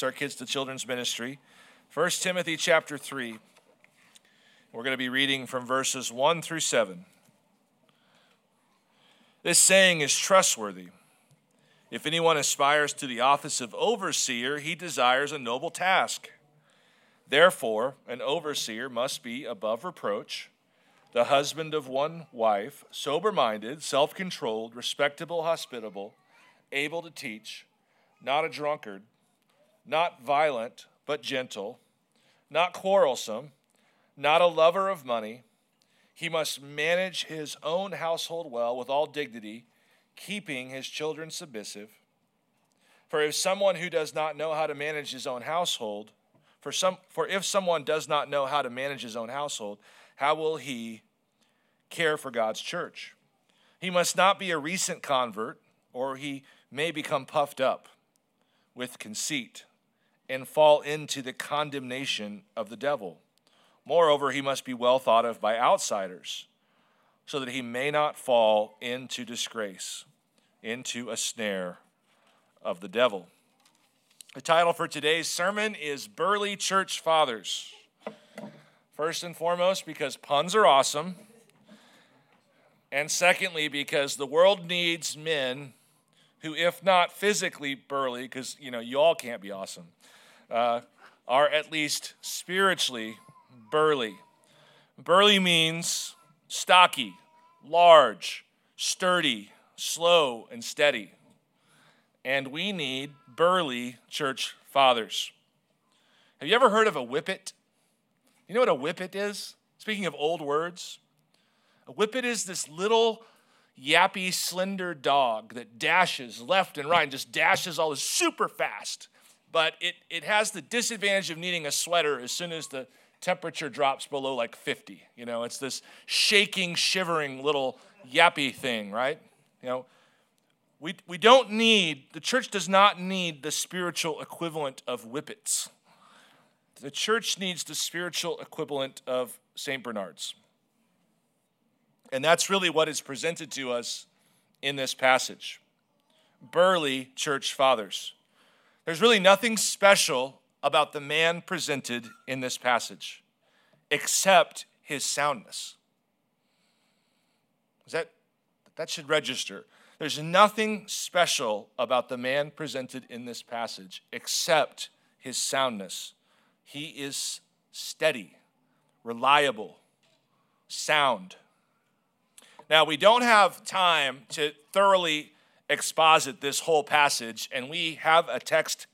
commits our kids to children's ministry. 1 Timothy chapter 3. We're going to be reading from verses 1 through 7. This saying is trustworthy. If anyone aspires to the office of overseer, he desires a noble task. Therefore, an overseer must be above reproach, the husband of one wife, sober minded, self controlled, respectable, hospitable, able to teach, not a drunkard, not violent, but gentle, not quarrelsome, not a lover of money. He must manage his own household well with all dignity keeping his children submissive. For if someone who does not know how to manage his own household, for, some, for if someone does not know how to manage his own household, how will he care for God's church? He must not be a recent convert, or he may become puffed up with conceit and fall into the condemnation of the devil. Moreover, he must be well thought of by outsiders, so that he may not fall into disgrace into a snare of the devil. The title for today's sermon is Burly Church Fathers. First and foremost, because puns are awesome. And secondly, because the world needs men who, if not physically burly, because you know you all can't be awesome, uh, are at least spiritually burly. Burly means stocky, large, sturdy, slow and steady. And we need burly church fathers. Have you ever heard of a whippet? You know what a whippet is? Speaking of old words, a whippet is this little yappy, slender dog that dashes left and right and just dashes all this super fast. But it, it has the disadvantage of needing a sweater as soon as the temperature drops below like 50. You know, it's this shaking, shivering little yappy thing, right? You know, we, we don't need, the church does not need the spiritual equivalent of whippets. The church needs the spiritual equivalent of St. Bernard's. And that's really what is presented to us in this passage. Burly church fathers. There's really nothing special about the man presented in this passage except his soundness. Is that that should register. There's nothing special about the man presented in this passage except his soundness. He is steady, reliable, sound. Now, we don't have time to thoroughly exposit this whole passage, and we have a text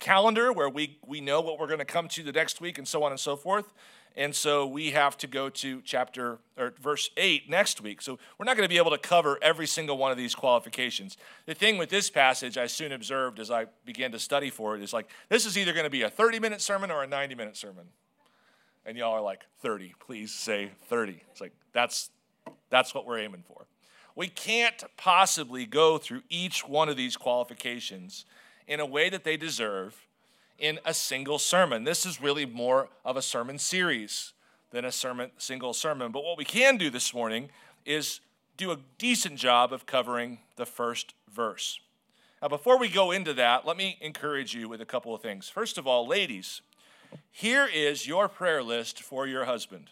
calendar where we, we know what we're going to come to the next week and so on and so forth. And so we have to go to chapter or verse 8 next week. So we're not going to be able to cover every single one of these qualifications. The thing with this passage, I soon observed as I began to study for it, is like this is either going to be a 30 minute sermon or a 90 minute sermon. And y'all are like, 30, please say 30. It's like, that's, that's what we're aiming for. We can't possibly go through each one of these qualifications in a way that they deserve in a single sermon. This is really more of a sermon series than a sermon, single sermon. But what we can do this morning is do a decent job of covering the first verse. Now, before we go into that, let me encourage you with a couple of things. First of all, ladies, here is your prayer list for your husband.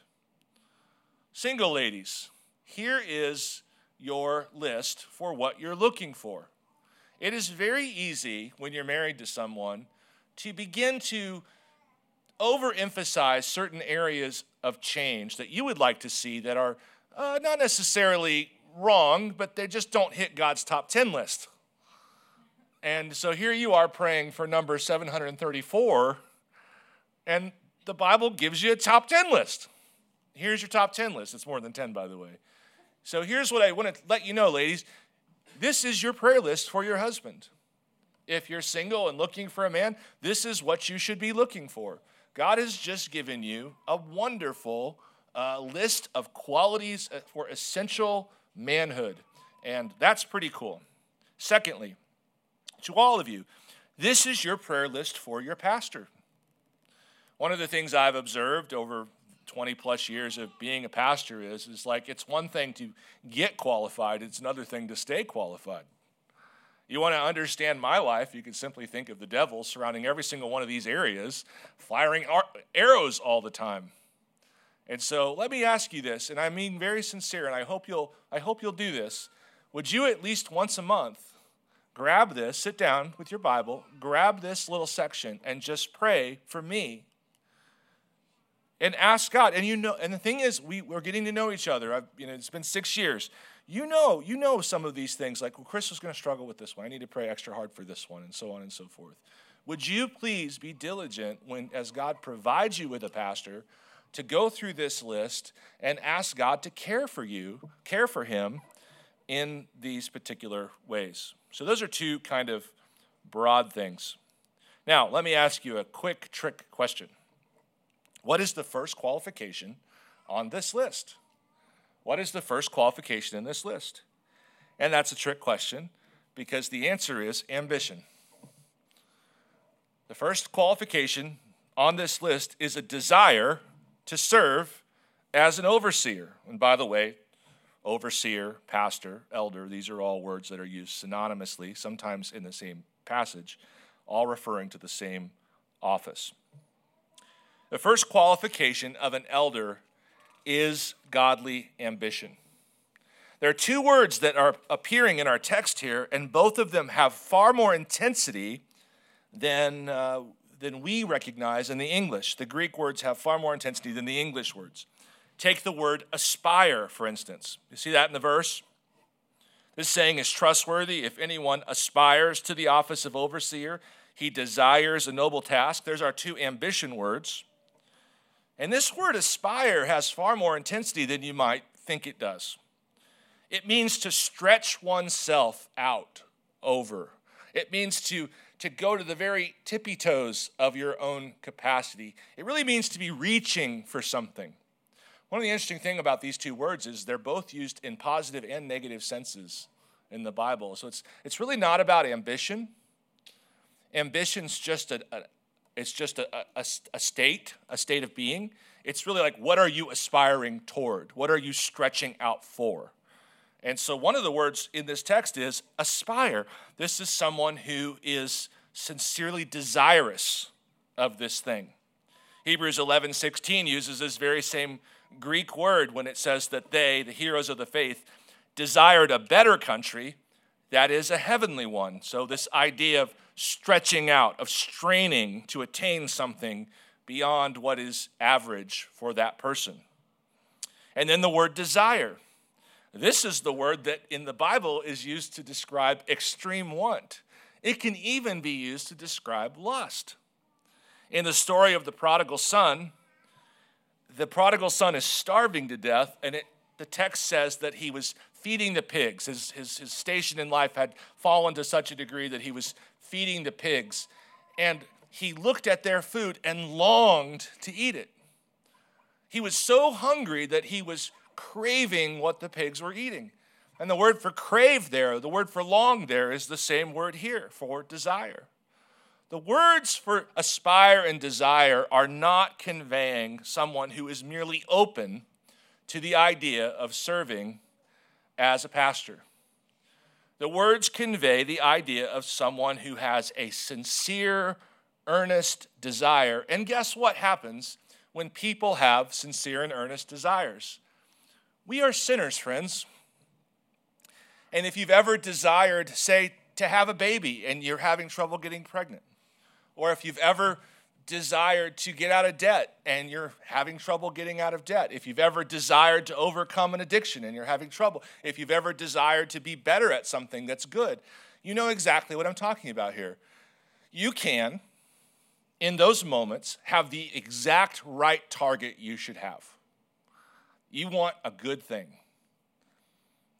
Single ladies, here is your list for what you're looking for. It is very easy when you're married to someone to begin to overemphasize certain areas of change that you would like to see that are uh, not necessarily wrong, but they just don't hit God's top 10 list. And so here you are praying for number 734, and the Bible gives you a top 10 list. Here's your top 10 list. It's more than 10, by the way. So here's what I want to let you know, ladies. This is your prayer list for your husband. If you're single and looking for a man, this is what you should be looking for. God has just given you a wonderful uh, list of qualities uh, for essential manhood, and that's pretty cool. Secondly, to all of you, this is your prayer list for your pastor. One of the things I've observed over 20 plus years of being a pastor is is like it's one thing to get qualified, it's another thing to stay qualified. You want to understand my life, you can simply think of the devil surrounding every single one of these areas, firing ar- arrows all the time. And so let me ask you this, and I mean very sincere, and I hope you'll I hope you'll do this. Would you at least once a month grab this, sit down with your Bible, grab this little section, and just pray for me and ask God. And you know, and the thing is, we, we're getting to know each other. I've, you know, it's been six years. You know, you know some of these things. Like, well, Chris was going to struggle with this one. I need to pray extra hard for this one, and so on and so forth. Would you please be diligent when, as God provides you with a pastor, to go through this list and ask God to care for you, care for him in these particular ways. So, those are two kind of broad things. Now, let me ask you a quick trick question. What is the first qualification on this list? What is the first qualification in this list? And that's a trick question because the answer is ambition. The first qualification on this list is a desire to serve as an overseer. And by the way, overseer, pastor, elder, these are all words that are used synonymously, sometimes in the same passage, all referring to the same office. The first qualification of an elder is godly ambition. There are two words that are appearing in our text here, and both of them have far more intensity than, uh, than we recognize in the English. The Greek words have far more intensity than the English words. Take the word aspire, for instance. You see that in the verse? This saying is trustworthy. If anyone aspires to the office of overseer, he desires a noble task. There's our two ambition words. And this word aspire has far more intensity than you might think it does. It means to stretch oneself out over. It means to, to go to the very tippy toes of your own capacity. It really means to be reaching for something. One of the interesting things about these two words is they're both used in positive and negative senses in the Bible. So it's, it's really not about ambition. Ambition's just a, a, it's just a, a, a, state, a state of being. It's really like, what are you aspiring toward? What are you stretching out for? And so, one of the words in this text is aspire. This is someone who is sincerely desirous of this thing. Hebrews 11 16 uses this very same Greek word when it says that they, the heroes of the faith, desired a better country, that is a heavenly one. So, this idea of stretching out, of straining to attain something beyond what is average for that person. And then the word desire. This is the word that in the Bible is used to describe extreme want. It can even be used to describe lust. In the story of the prodigal son, the prodigal son is starving to death, and it, the text says that he was feeding the pigs. His, his, his station in life had fallen to such a degree that he was feeding the pigs. And he looked at their food and longed to eat it. He was so hungry that he was craving what the pigs were eating. And the word for crave there, the word for long there, is the same word here for desire. The words for aspire and desire are not conveying someone who is merely open to the idea of serving as a pastor. The words convey the idea of someone who has a sincere, earnest desire. And guess what happens when people have sincere and earnest desires? We are sinners, friends. And if you've ever desired, say, to have a baby and you're having trouble getting pregnant, or if you've ever desired to get out of debt and you're having trouble getting out of debt, if you've ever desired to overcome an addiction and you're having trouble, if you've ever desired to be better at something that's good, you know exactly what I'm talking about here. You can, in those moments, have the exact right target you should have. You want a good thing.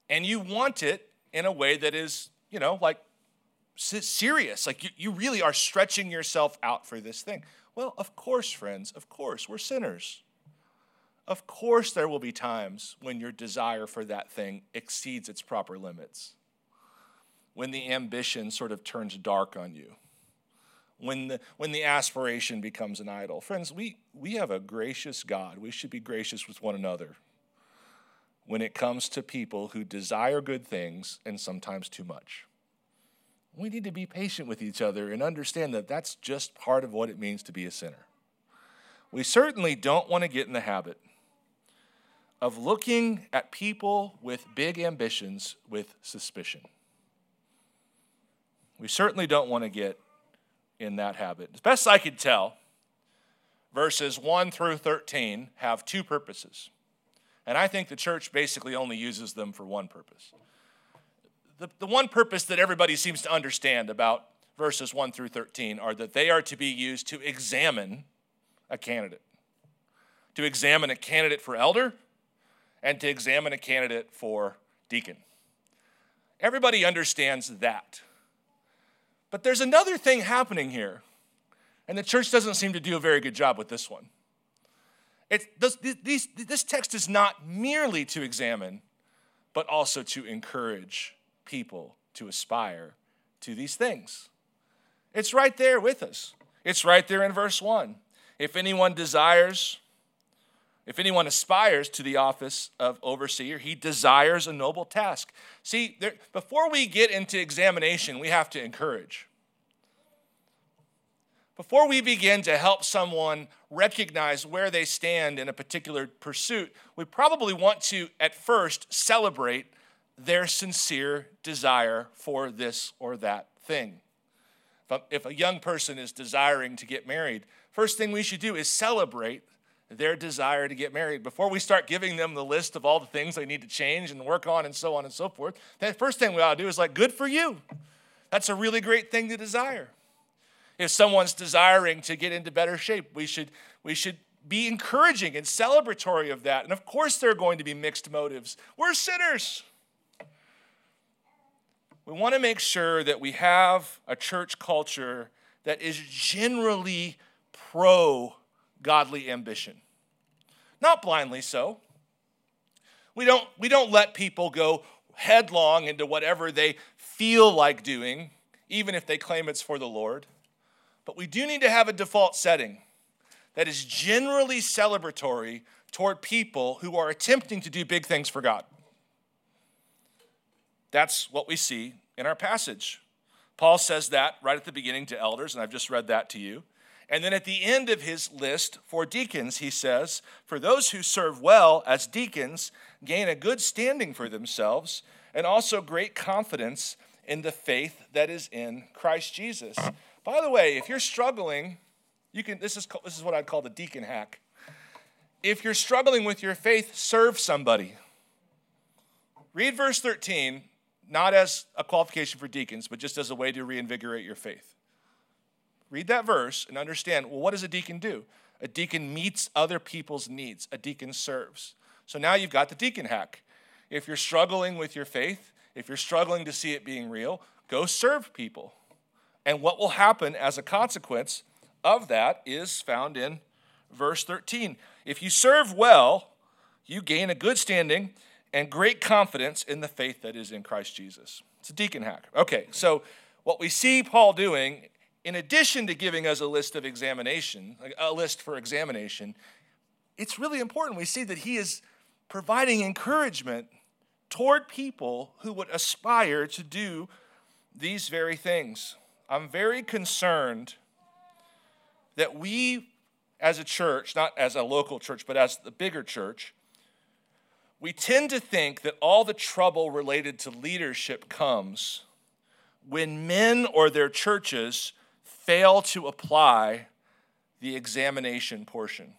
And you want it in a way that is, you know, like serious. Like you, you really are stretching yourself out for this thing. Well, of course, friends, of course, we're sinners. Of course, there will be times when your desire for that thing exceeds its proper limits, when the ambition sort of turns dark on you, when the, when the aspiration becomes an idol. Friends, we, we have a gracious God. We should be gracious with one another when it comes to people who desire good things and sometimes too much. We need to be patient with each other and understand that that's just part of what it means to be a sinner. We certainly don't want to get in the habit of looking at people with big ambitions with suspicion. We certainly don't want to get in that habit. As best I could tell, verses 1 through 13 have two purposes. And I think the church basically only uses them for one purpose. The, the one purpose that everybody seems to understand about verses 1 through 13 are that they are to be used to examine a candidate, to examine a candidate for elder, and to examine a candidate for deacon. Everybody understands that. But there's another thing happening here, and the church doesn't seem to do a very good job with this one. This, this, this text is not merely to examine, but also to encourage people to aspire to these things. It's right there with us. It's right there in verse 1. If anyone desires, if anyone aspires to the office of overseer, he desires a noble task. See, there, before we get into examination, we have to encourage. Before we begin to help someone recognize where they stand in a particular pursuit, we probably want to, at first, celebrate their sincere desire for this or that thing. If a young person is desiring to get married, first thing we should do is celebrate their desire to get married. Before we start giving them the list of all the things they need to change and work on and so on and so forth, the first thing we ought to do is like, good for you. That's a really great thing to desire. If someone's desiring to get into better shape, we should, we should be encouraging and celebratory of that. And of course, there are going to be mixed motives. We're sinners. We want to make sure that we have a church culture that is generally pro godly ambition. Not blindly so. We don't, we don't let people go headlong into whatever they feel like doing, even if they claim it's for the Lord. But we do need to have a default setting that is generally celebratory toward people who are attempting to do big things for God. That's what we see in our passage. Paul says that right at the beginning to elders, and I've just read that to you. And then at the end of his list for deacons, he says, For those who serve well as deacons gain a good standing for themselves and also great confidence in the faith that is in Christ Jesus. By the way, if you're struggling, you can this is this is what I'd call the deacon hack. If you're struggling with your faith, serve somebody. Read verse 13, not as a qualification for deacons, but just as a way to reinvigorate your faith read that verse and understand well, what does a deacon do? A deacon meets other people's needs, a deacon serves. So now you've got the deacon hack. If you're struggling with your faith, if you're struggling to see it being real, go serve people. And what will happen as a consequence of that is found in verse 13. If you serve well, you gain a good standing and great confidence in the faith that is in Christ Jesus. It's a deacon hack. Okay, so what we see Paul doing in addition to giving us a list of examination, a list for examination, it's really important. We see that he is providing encouragement toward people who would aspire to do these very things. I'm very concerned that we, as a church, not as a local church, but as the bigger church, we tend to think that all the trouble related to leadership comes when men or their churches fail to apply the examination portion.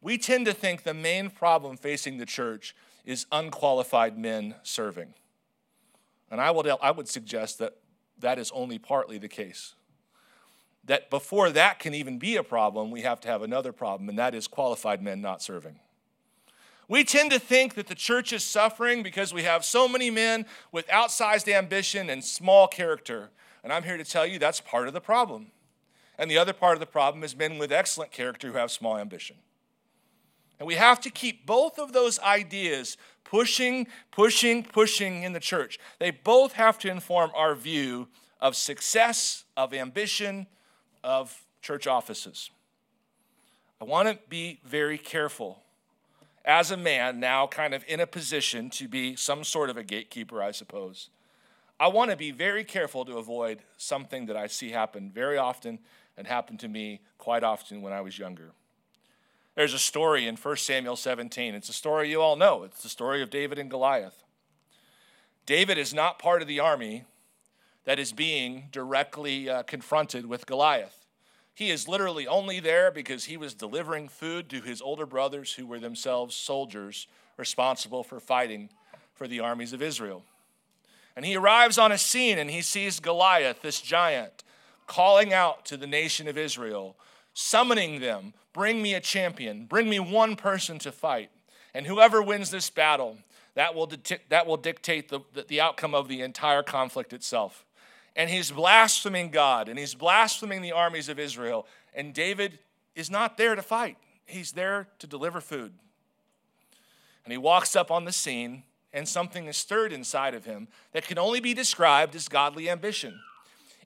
We tend to think the main problem facing the church is unqualified men serving. And I would, I would suggest that that is only partly the case. That before that can even be a problem, we have to have another problem, and that is qualified men not serving. We tend to think that the church is suffering because we have so many men with outsized ambition and small character. And I'm here to tell you that's part of the problem. And the other part of the problem is men with excellent character who have small ambition. And we have to keep both of those ideas pushing, pushing, pushing in the church. They both have to inform our view of success, of ambition, of church offices. I want to be very careful as a man now kind of in a position to be some sort of a gatekeeper, I suppose. I want to be very careful to avoid something that I see happen very often and happened to me quite often when I was younger. There's a story in 1 Samuel 17. It's a story you all know. It's the story of David and Goliath. David is not part of the army that is being directly uh, confronted with Goliath. He is literally only there because he was delivering food to his older brothers who were themselves soldiers responsible for fighting for the armies of Israel. And he arrives on a scene and he sees Goliath, this giant, calling out to the nation of Israel, summoning them, bring me a champion, bring me one person to fight. And whoever wins this battle, that will, that will dictate the, the outcome of the entire conflict itself. And he's blaspheming God and he's blaspheming the armies of Israel. And David is not there to fight, he's there to deliver food. And he walks up on the scene and something is stirred inside of him that can only be described as godly ambition.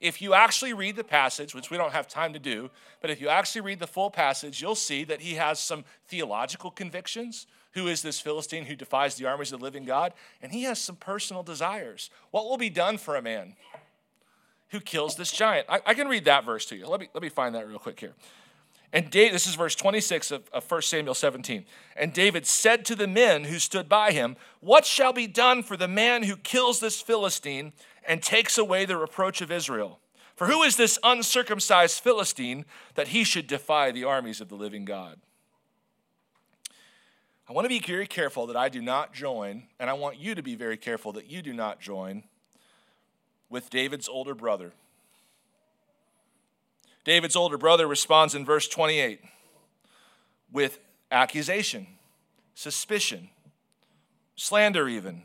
If you actually read the passage, which we don't have time to do, but if you actually read the full passage, you'll see that he has some theological convictions. Who is this Philistine who defies the armies of the living God? And he has some personal desires. What will be done for a man who kills this giant? I, I can read that verse to you. Let me, let me find that real quick here. And David, this is verse 26 of, of 1 Samuel 17. And David said to the men who stood by him, What shall be done for the man who kills this Philistine and takes away the reproach of Israel? For who is this uncircumcised Philistine that he should defy the armies of the living God? I want to be very careful that I do not join, and I want you to be very careful that you do not join with David's older brother. David's older brother responds in verse 28 with accusation, suspicion, slander, even.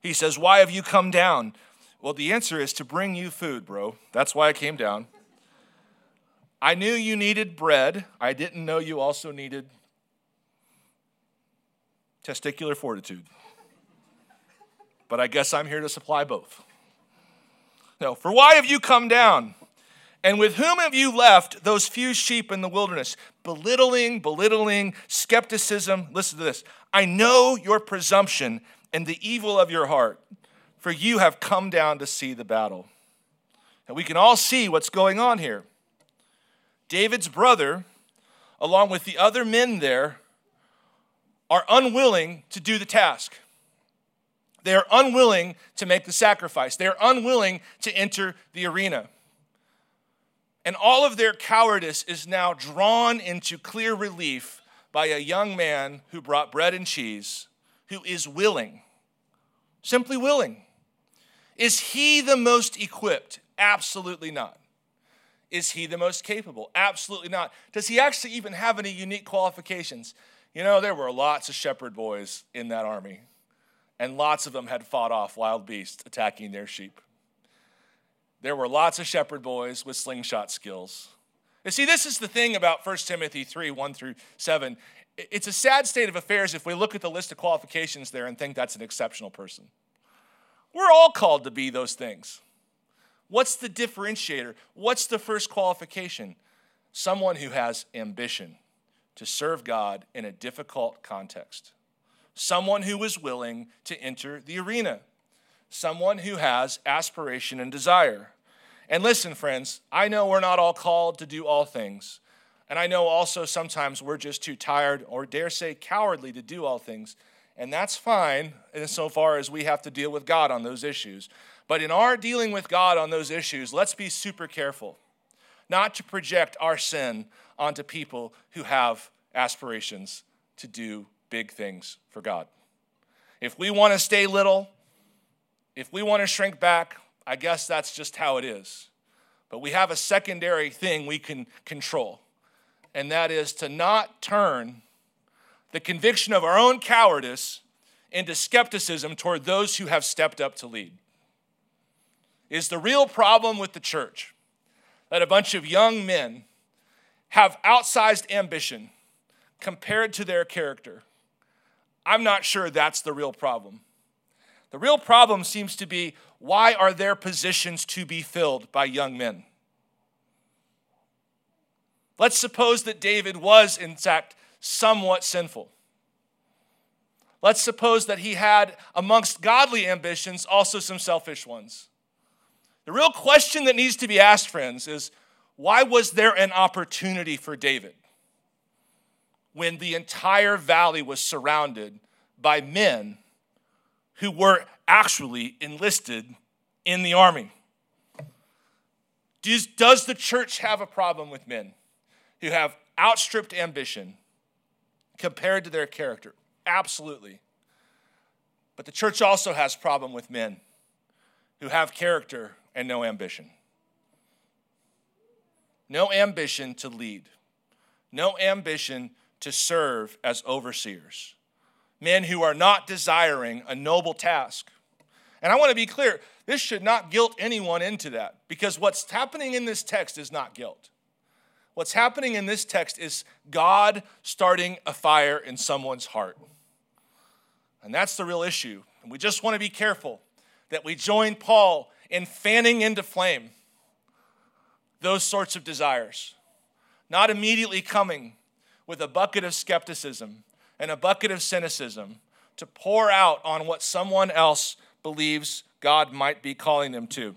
He says, Why have you come down? Well, the answer is to bring you food, bro. That's why I came down. I knew you needed bread. I didn't know you also needed testicular fortitude. But I guess I'm here to supply both. No, for why have you come down? And with whom have you left those few sheep in the wilderness? Belittling, belittling, skepticism. Listen to this. I know your presumption and the evil of your heart, for you have come down to see the battle. And we can all see what's going on here. David's brother, along with the other men there, are unwilling to do the task. They are unwilling to make the sacrifice. They are unwilling to enter the arena. And all of their cowardice is now drawn into clear relief by a young man who brought bread and cheese, who is willing, simply willing. Is he the most equipped? Absolutely not. Is he the most capable? Absolutely not. Does he actually even have any unique qualifications? You know, there were lots of shepherd boys in that army, and lots of them had fought off wild beasts attacking their sheep. There were lots of shepherd boys with slingshot skills. You see, this is the thing about 1 Timothy 3 1 through 7. It's a sad state of affairs if we look at the list of qualifications there and think that's an exceptional person. We're all called to be those things. What's the differentiator? What's the first qualification? Someone who has ambition to serve God in a difficult context. Someone who is willing to enter the arena someone who has aspiration and desire. And listen, friends, I know we're not all called to do all things. And I know also sometimes we're just too tired or dare say cowardly to do all things. And that's fine insofar as we have to deal with God on those issues. But in our dealing with God on those issues, let's be super careful not to project our sin onto people who have aspirations to do big things for God. If we want to stay little, if we want to shrink back, I guess that's just how it is. But we have a secondary thing we can control, and that is to not turn the conviction of our own cowardice into skepticism toward those who have stepped up to lead. Is the real problem with the church that a bunch of young men have outsized ambition compared to their character? I'm not sure that's the real problem. The real problem seems to be why are there positions to be filled by young men? Let's suppose that David was, in fact, somewhat sinful. Let's suppose that he had, amongst godly ambitions, also some selfish ones. The real question that needs to be asked, friends, is why was there an opportunity for David when the entire valley was surrounded by men who were actually enlisted in the army? Does, does the church have a problem with men who have outstripped ambition compared to their character? Absolutely. But the church also has problem with men who have character and no ambition. No ambition to lead. No ambition to serve as overseers. Men who are not desiring a noble task. And I want to be clear, this should not guilt anyone into that because what's happening in this text is not guilt. What's happening in this text is God starting a fire in someone's heart. And that's the real issue. And we just want to be careful that we join Paul in fanning into flame those sorts of desires, not immediately coming with a bucket of skepticism and a bucket of cynicism to pour out on what someone else believes God might be calling them to.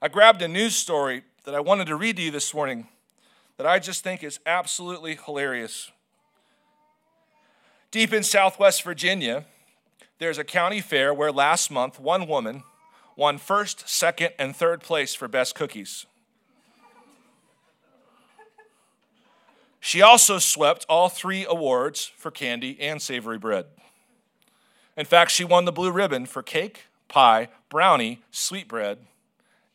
I grabbed a news story that I wanted to read to you this morning that I just think is absolutely hilarious. Deep in southwest Virginia, there's a county fair where last month one woman won first, second, and third place for best cookies. She also swept all three awards for candy and savory bread. In fact, she won the blue ribbon for cake, pie, brownie, sweetbread,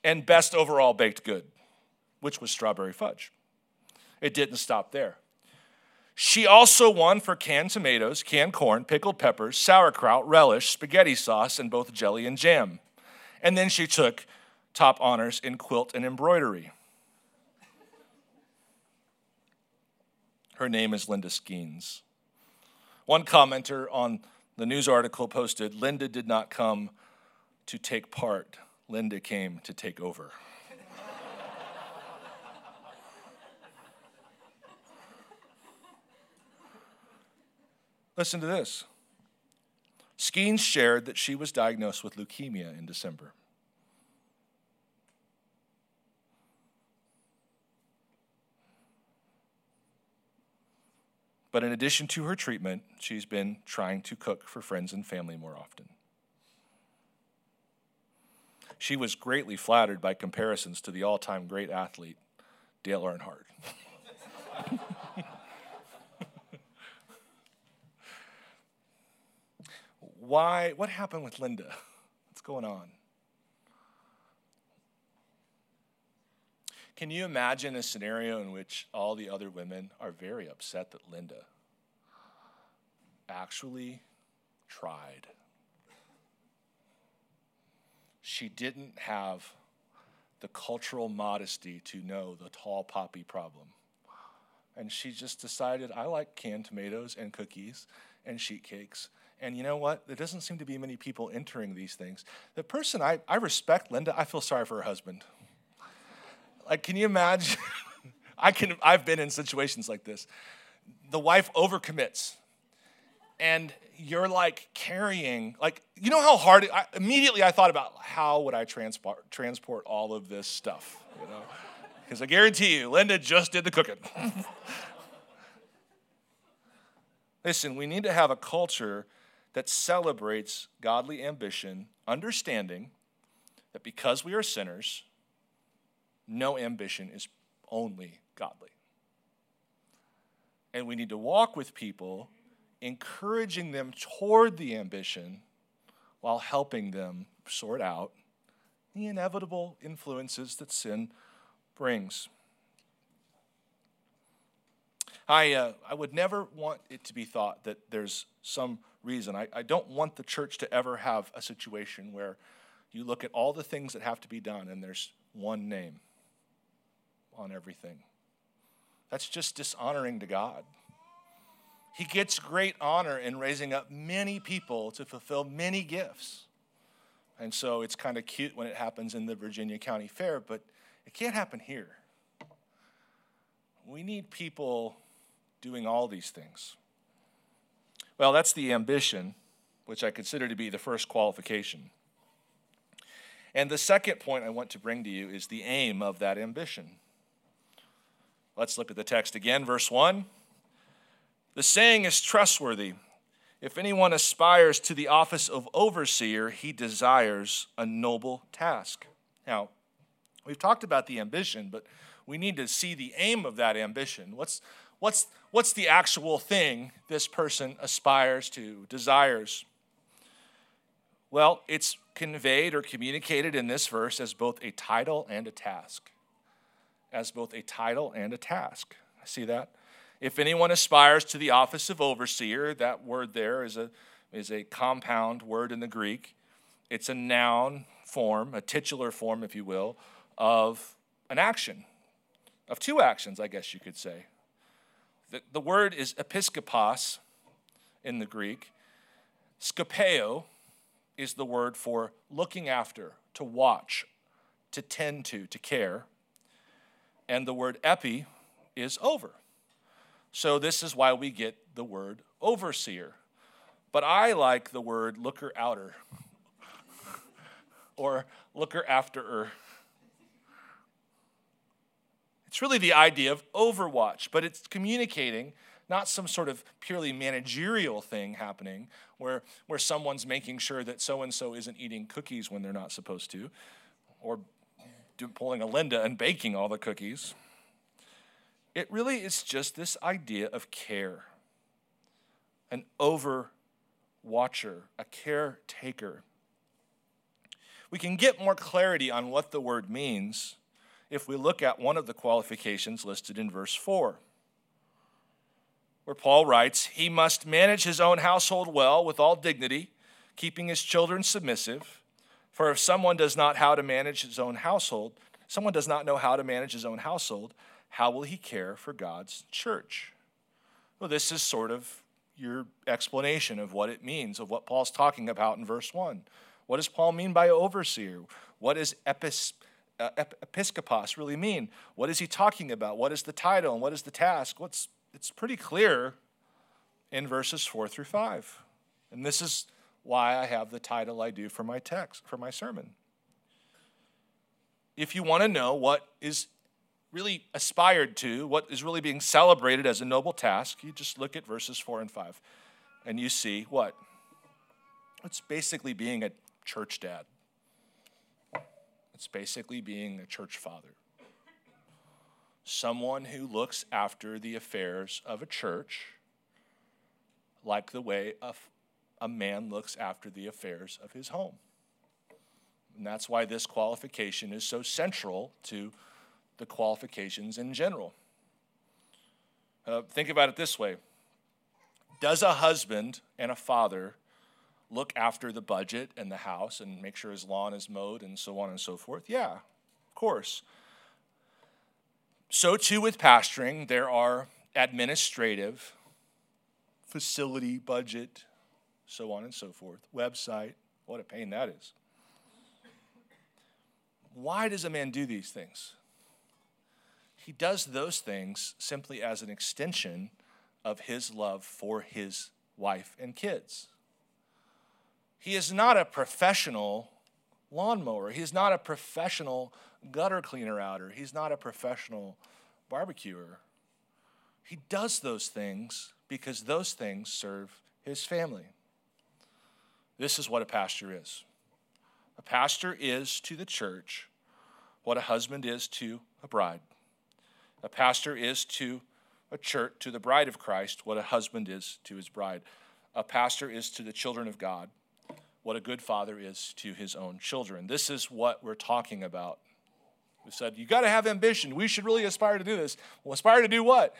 and best overall baked good, which was strawberry fudge. It didn't stop there. She also won for canned tomatoes, canned corn, pickled peppers, sauerkraut, relish, spaghetti sauce, and both jelly and jam. And then she took top honors in quilt and embroidery. Her name is Linda Skeens. One commenter on the news article posted Linda did not come to take part, Linda came to take over. Listen to this. Skeens shared that she was diagnosed with leukemia in December. But in addition to her treatment, she's been trying to cook for friends and family more often. She was greatly flattered by comparisons to the all time great athlete, Dale Earnhardt. Why? What happened with Linda? What's going on? Can you imagine a scenario in which all the other women are very upset that Linda actually tried? She didn't have the cultural modesty to know the tall poppy problem. And she just decided, I like canned tomatoes and cookies and sheet cakes and you know what? There doesn't seem to be many people entering these things. The person I, I respect, Linda, I feel sorry for her husband. Like, can you imagine? I can, I've been in situations like this. The wife overcommits, and you're like carrying, like, you know how hard, it, I, immediately I thought about how would I transport, transport all of this stuff, you know? Because I guarantee you, Linda just did the cooking. Listen, we need to have a culture that celebrates godly ambition, understanding that because we are sinners, no ambition is only godly. And we need to walk with people, encouraging them toward the ambition while helping them sort out the inevitable influences that sin brings. I, uh, I would never want it to be thought that there's some reason. I, I don't want the church to ever have a situation where you look at all the things that have to be done and there's one name on everything. That's just dishonoring to God. He gets great honor in raising up many people to fulfill many gifts. And so it's kind of cute when it happens in the Virginia County Fair, but it can't happen here. We need people doing all these things. Well, that's the ambition, which I consider to be the first qualification. And the second point I want to bring to you is the aim of that ambition. Let's look at the text again, verse 1. The saying is trustworthy. If anyone aspires to the office of overseer, he desires a noble task. Now, we've talked about the ambition, but we need to see the aim of that ambition. What's, what's, what's the actual thing this person aspires to, desires? Well, it's conveyed or communicated in this verse as both a title and a task. As both a title and a task. See that? If anyone aspires to the office of overseer, that word there is a, is a compound word in the Greek. It's a noun form, a titular form, if you will, of an action, of two actions, I guess you could say. The, the word is episkopos in the Greek. Skopeo is the word for looking after, to watch, to tend to, to care. And the word epi is over. So this is why we get the word overseer. But I like the word looker outer or looker afterer. It's really the idea of overwatch, but it's communicating not some sort of purely managerial thing happening where, where someone's making sure that so and so isn't eating cookies when they're not supposed to, or pulling a Linda and baking all the cookies. It really is just this idea of care an over watcher, a caretaker. We can get more clarity on what the word means if we look at one of the qualifications listed in verse 4, where Paul writes, He must manage his own household well with all dignity, keeping his children submissive. For if someone does not how to manage his own household, someone does not know how to manage his own household, how will he care for God's church? Well, this is sort of your explanation of what it means, of what Paul's talking about in verse 1. What does Paul mean by overseer? What does epis, uh, really mean? What is he talking about? What is the title and what is the task? What's, it's pretty clear in verses 4 through 5. And this is why I have the title I do for my text, for my sermon. If you want to know what is really aspired to, what is really being celebrated as a noble task, you just look at verses 4 and 5 and you see what? It's basically being a church dad, it's basically being a church father. Someone who looks after the affairs of a church like the way a, a man looks after the affairs of his home. And that's why this qualification is so central to the qualifications in general. Uh, think about it this way Does a husband and a father look after the budget and the house and make sure his lawn is mowed and so on and so forth? Yeah, of course. So, too, with pastoring, there are administrative, facility, budget, so on and so forth, website. What a pain that is. Why does a man do these things? He does those things simply as an extension of his love for his wife and kids. He is not a professional lawnmower. He's not a professional gutter cleaner outer. He's not a professional barbecuer. He does those things because those things serve his family. This is what a pastor is. A pastor is to the church what a husband is to a bride. A pastor is to a church, to the bride of Christ, what a husband is to his bride. A pastor is to the children of God, what a good father is to his own children. This is what we're talking about. We said, you got to have ambition. We should really aspire to do this. Well, aspire to do what?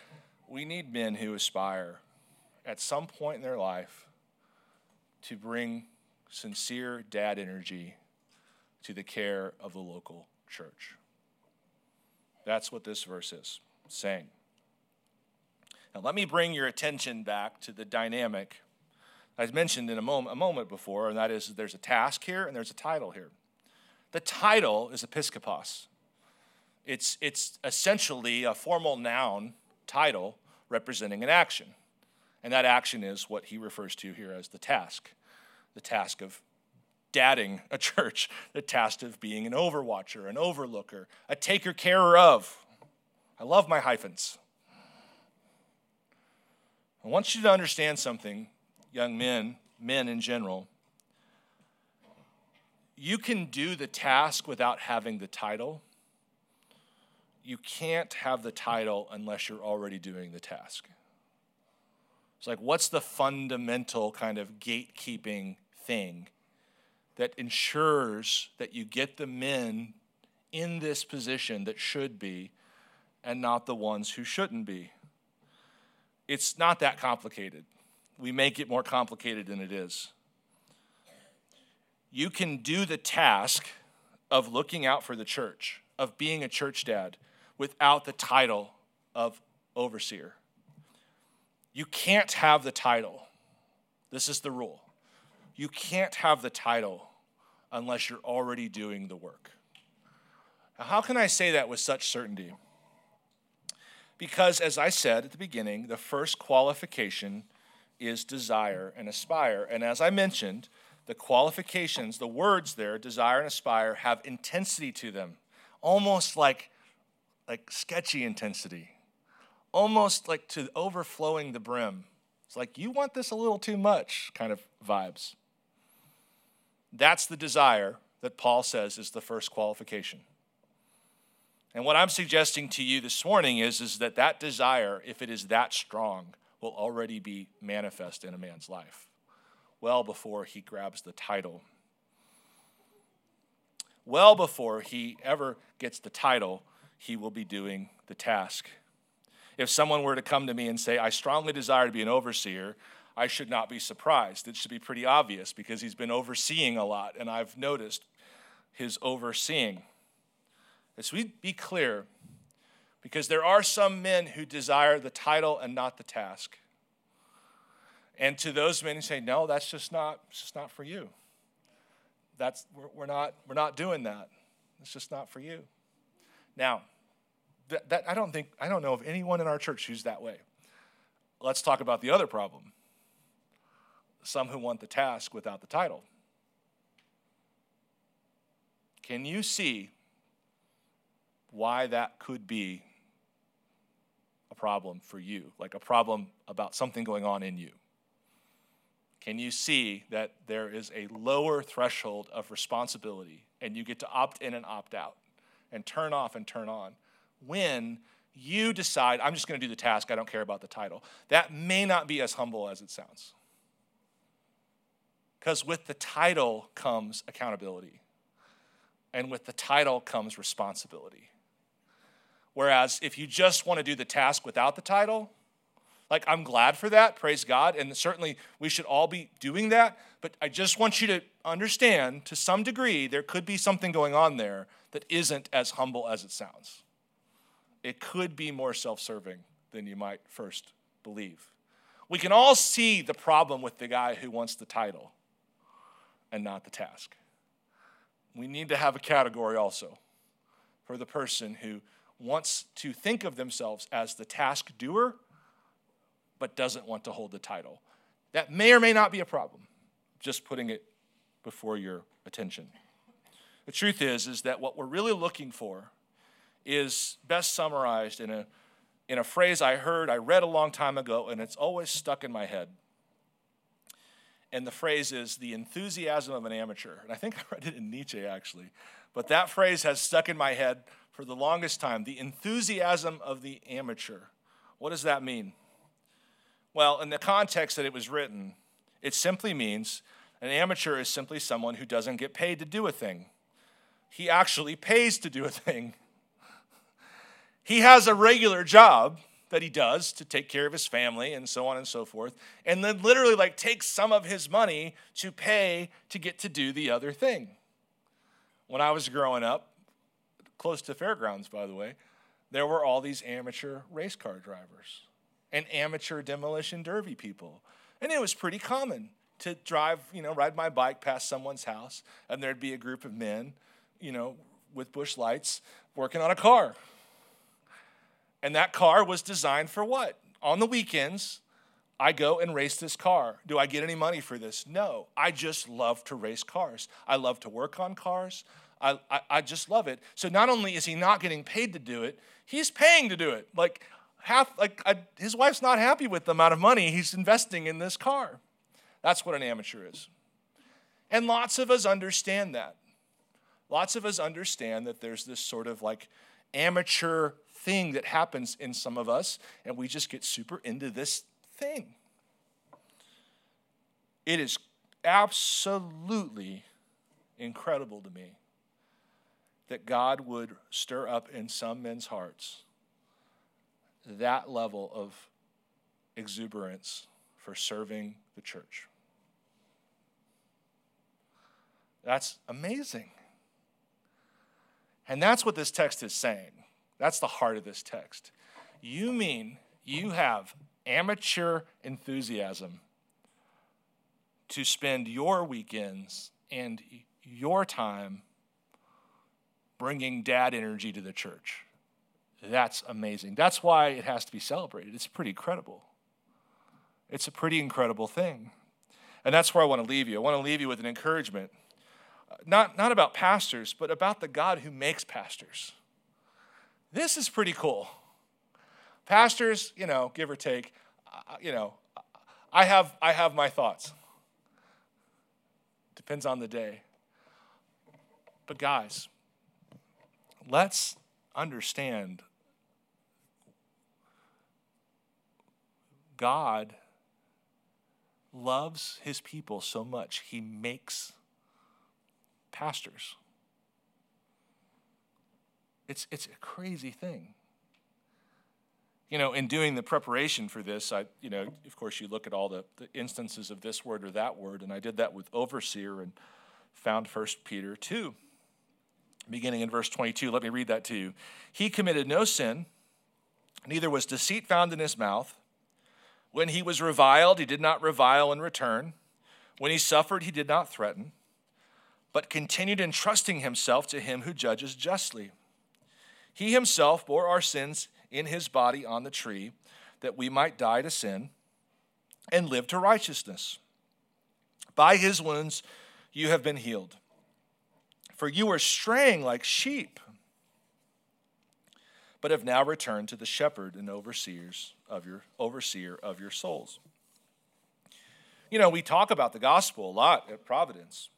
We need men who aspire at some point in their life to bring sincere dad energy to the care of the local church. That's what this verse is saying. Now, let me bring your attention back to the dynamic I mentioned in a moment, a moment before, and that is there's a task here and there's a title here. The title is episkopos. It's, it's essentially a formal noun title representing an action. And that action is what he refers to here as the task the task of dadding a church, the task of being an overwatcher, an overlooker, a taker carer of. I love my hyphens. I want you to understand something, young men, men in general. You can do the task without having the title. You can't have the title unless you're already doing the task. It's like, what's the fundamental kind of gatekeeping thing that ensures that you get the men in this position that should be and not the ones who shouldn't be? It's not that complicated. We make it more complicated than it is. You can do the task of looking out for the church, of being a church dad, without the title of overseer. You can't have the title. This is the rule. You can't have the title unless you're already doing the work. Now, how can I say that with such certainty? Because, as I said at the beginning, the first qualification is desire and aspire. And as I mentioned, the qualifications, the words there, desire and aspire, have intensity to them, almost like, like sketchy intensity almost like to overflowing the brim. It's like, you want this a little too much kind of vibes. That's the desire that Paul says is the first qualification. And what I'm suggesting to you this morning is, is that that desire, if it is that strong, will already be manifest in a man's life well before he grabs the title. Well before he ever gets the title, he will be doing the task if someone were to come to me and say, I strongly desire to be an overseer, I should not be surprised. It should be pretty obvious because he's been overseeing a lot, and I've noticed his overseeing. Let's be clear, because there are some men who desire the title and not the task. And to those men who say, no, that's just not, it's just not for you. That's, we're, we're, not, we're not doing that. It's just not for you. Now, that, that, I don't think, I don't know of anyone in our church who's that way. Let's talk about the other problem some who want the task without the title. Can you see why that could be a problem for you? Like a problem about something going on in you? Can you see that there is a lower threshold of responsibility and you get to opt in and opt out and turn off and turn on? when you decide, I'm just going to do the task, I don't care about the title. That may not be as humble as it sounds. Because with the title comes accountability, and with the title comes responsibility. Whereas if you just want to do the task without the title, like I'm glad for that, praise God, and certainly we should all be doing that. But I just want you to understand to some degree there could be something going on there that isn't as humble as it sounds it could be more self serving than you might first believe. We can all see the problem with the guy who wants the title and not the task. We need to have a category also for the person who wants to think of themselves as the task doer but doesn't want to hold the title. That may or may not be a problem, just putting it before your attention. The truth is is that what we're really looking for is best summarized in a, in a phrase I heard, I read a long time ago, and it's always stuck in my head. And the phrase is the enthusiasm of an amateur. And I think I read it in Nietzsche, actually. But that phrase has stuck in my head for the longest time the enthusiasm of the amateur. What does that mean? Well, in the context that it was written, it simply means an amateur is simply someone who doesn't get paid to do a thing. He actually pays to do a thing. He has a regular job that he does to take care of his family and so on and so forth, and then literally like takes some of his money to pay to get to do the other thing. When I was growing up, close to fairgrounds, by the way, there were all these amateur race car drivers and amateur demolition derby people. And it was pretty common to drive, you know, ride my bike past someone's house, and there'd be a group of men, you know, with bush lights working on a car and that car was designed for what? On the weekends, I go and race this car. Do I get any money for this? No. I just love to race cars. I love to work on cars. I, I, I, just love it. So not only is he not getting paid to do it, he's paying to do it. Like half, like I, his wife's not happy with the amount of money he's investing in this car. That's what an amateur is. And lots of us understand that. Lots of us understand that there's this sort of like amateur thing that happens in some of us, and we just get super into this thing. It is absolutely incredible to me that God would stir up in some men's hearts that level of exuberance for serving the church. That's amazing. And that's what this text is saying. That's the heart of this text. You mean you have amateur enthusiasm to spend your weekends and your time bringing dad energy to the church. That's amazing. That's why it has to be celebrated. It's pretty incredible. It's a pretty incredible thing. And that's where I want to leave you. I want to leave you with an encouragement. Not, not about pastors, but about the God who makes pastors. This is pretty cool. Pastors, you know, give or take, you know, I have, I have my thoughts. Depends on the day. But guys, let's understand God loves his people so much, he makes pastors. It's, it's a crazy thing you know, in doing the preparation for this, I, you know, of course, you look at all the, the instances of this word or that word, and I did that with overseer and found 1 Peter 2, beginning in verse 22. Let me read that to you. He committed no sin, neither was deceit found in his mouth. When he was reviled, he did not revile in return. When he suffered, he did not threaten, but continued entrusting himself to him who judges justly. He himself bore our sins in his body on the tree, that we might die to sin and live to righteousness. By his wounds you have been healed. For you were straying like sheep, but have now returned to the shepherd and overseers of your overseer of your souls. You know, we talk about the gospel a lot at Providence.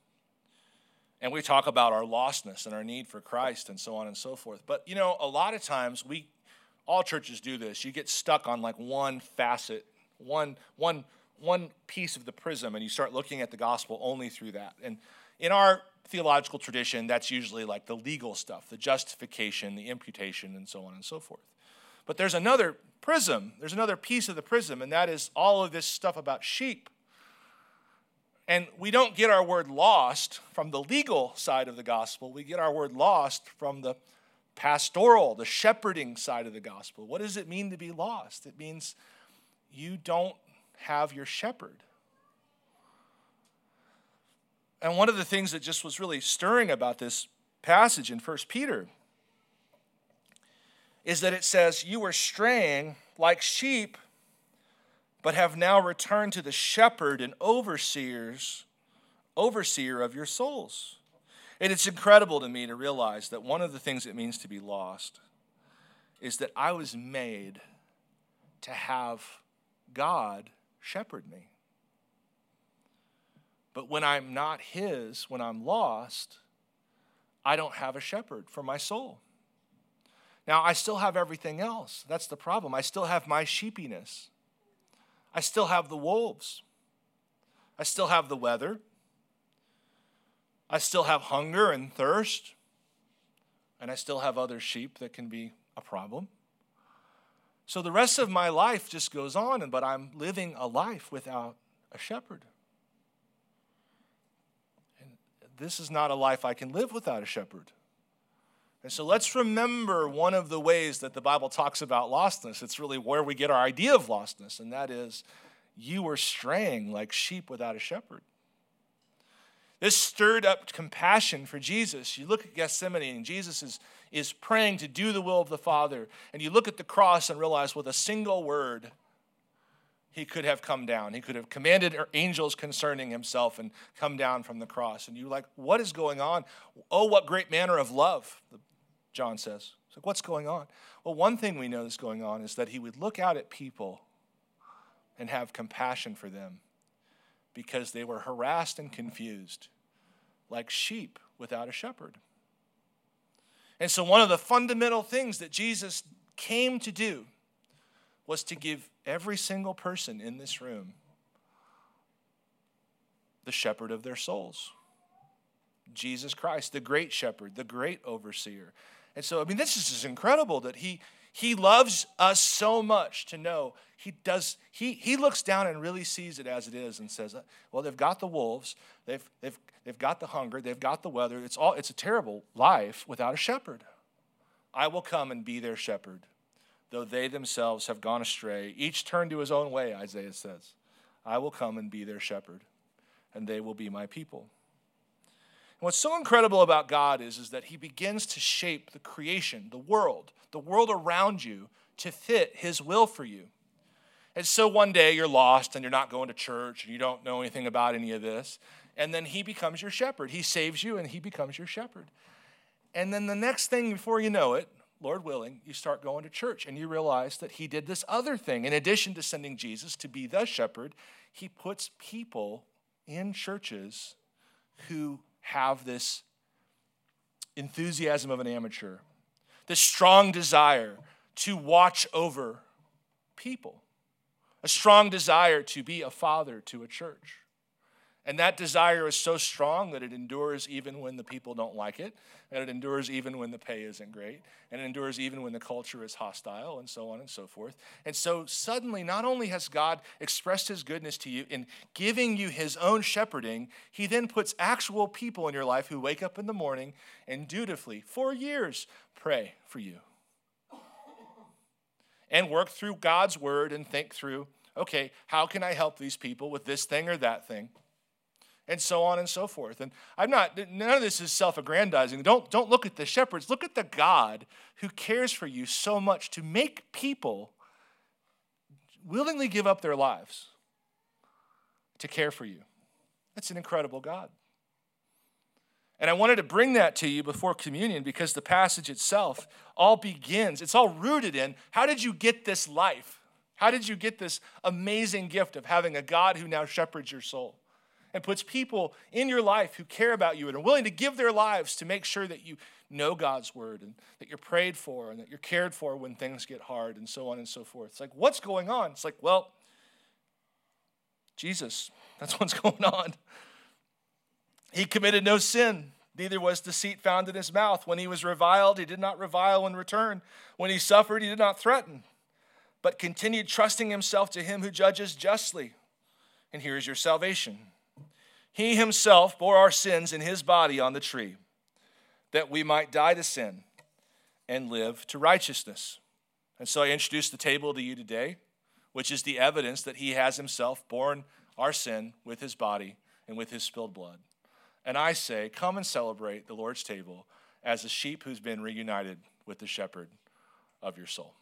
And we talk about our lostness and our need for Christ and so on and so forth. But, you know, a lot of times we all churches do this. You get stuck on like one facet, one, one, one piece of the prism, and you start looking at the gospel only through that. And in our theological tradition, that's usually like the legal stuff, the justification, the imputation, and so on and so forth. But there's another prism, there's another piece of the prism, and that is all of this stuff about sheep. And we don't get our word lost from the legal side of the gospel, we get our word lost from the pastoral, the shepherding side of the gospel. What does it mean to be lost? It means you don't have your shepherd. And one of the things that just was really stirring about this passage in 1 Peter is that it says, You were straying like sheep, but have now returned to the shepherd and overseers, overseer of your souls. And it's incredible to me to realize that one of the things it means to be lost is that I was made to have God shepherd me. But when I'm not His, when I'm lost, I don't have a shepherd for my soul. Now, I still have everything else. That's the problem. I still have my sheepiness. I still have the wolves. I still have the weather. I still have hunger and thirst, and I still have other sheep that can be a problem. So the rest of my life just goes on, but I'm living a life without a shepherd. And this is not a life I can live without a shepherd. And so let's remember one of the ways that the Bible talks about lostness. It's really where we get our idea of lostness, and that is you were straying like sheep without a shepherd. This stirred up compassion for Jesus. You look at Gethsemane, and Jesus is, is praying to do the will of the Father. And you look at the cross and realize with a single word, he could have come down. He could have commanded er, angels concerning himself and come down from the cross. And you're like, what is going on? Oh, what great manner of love, John says. Like, what's going on? Well, one thing we know that's going on is that he would look out at people and have compassion for them because they were harassed and confused, like sheep without a shepherd. And so, one of the fundamental things that Jesus came to do was to give every single person in this room the shepherd of their souls. Jesus Christ, the great shepherd, the great overseer. And so, I mean, this is just incredible that he, he loves us so much to know he does, he, he looks down and really sees it as it is and says, uh, well, they've got the wolves, they've, they've, they've got the hunger, they've got the weather. It's, all, it's a terrible life without a shepherd. I will come and be their shepherd though they themselves have gone astray, each turned to his own way, Isaiah says. I will come and be their shepherd, and they will be my people. What's so incredible about God is, is that he begins to shape the creation, the world, the world around you to fit his will for you. And so one day you're lost and you're not going to church and you don't know anything about any of this. And then he becomes your shepherd. He saves you and he becomes your shepherd. And then the next thing before you know it, Lord willing, you start going to church and you realize that He did this other thing. In addition to sending Jesus to be the shepherd, He puts people in churches who have this enthusiasm of an amateur, this strong desire to watch over people, a strong desire to be a father to a church. And that desire is so strong that it endures even when the people don't like it, and it endures even when the pay isn't great, and it endures even when the culture is hostile, and so on and so forth. And so suddenly, not only has God expressed his goodness to you in giving you his own shepherding, he then puts actual people in your life who wake up in the morning and dutifully, for years, pray for you. And work through God's word and think through, okay, how can I help these people with this thing or that thing? And so on and so forth. And I'm not, none of this is self aggrandizing. Don't, don't look at the shepherds, look at the God who cares for you so much to make people willingly give up their lives to care for you. That's an incredible God. And I wanted to bring that to you before communion because the passage itself all begins, it's all rooted in how did you get this life? How did you get this amazing gift of having a God who now shepherds your soul? And puts people in your life who care about you and are willing to give their lives to make sure that you know God's word and that you're prayed for and that you're cared for when things get hard and so on and so forth. It's like, what's going on? It's like, well, Jesus, that's what's going on. He committed no sin. Neither was deceit found in his mouth. When he was reviled, he did not revile in return. When he suffered, he did not threaten, but continued trusting himself to him who judges justly. And here is your salvation he himself bore our sins in his body on the tree, that we might die to sin and live to righteousness. And so I introduced the table to you today, which is the evidence that he has himself borne our sin with his body and with his spilled blood. And I say, come and celebrate the Lord's table as a sheep who's been reunited with the shepherd of your soul.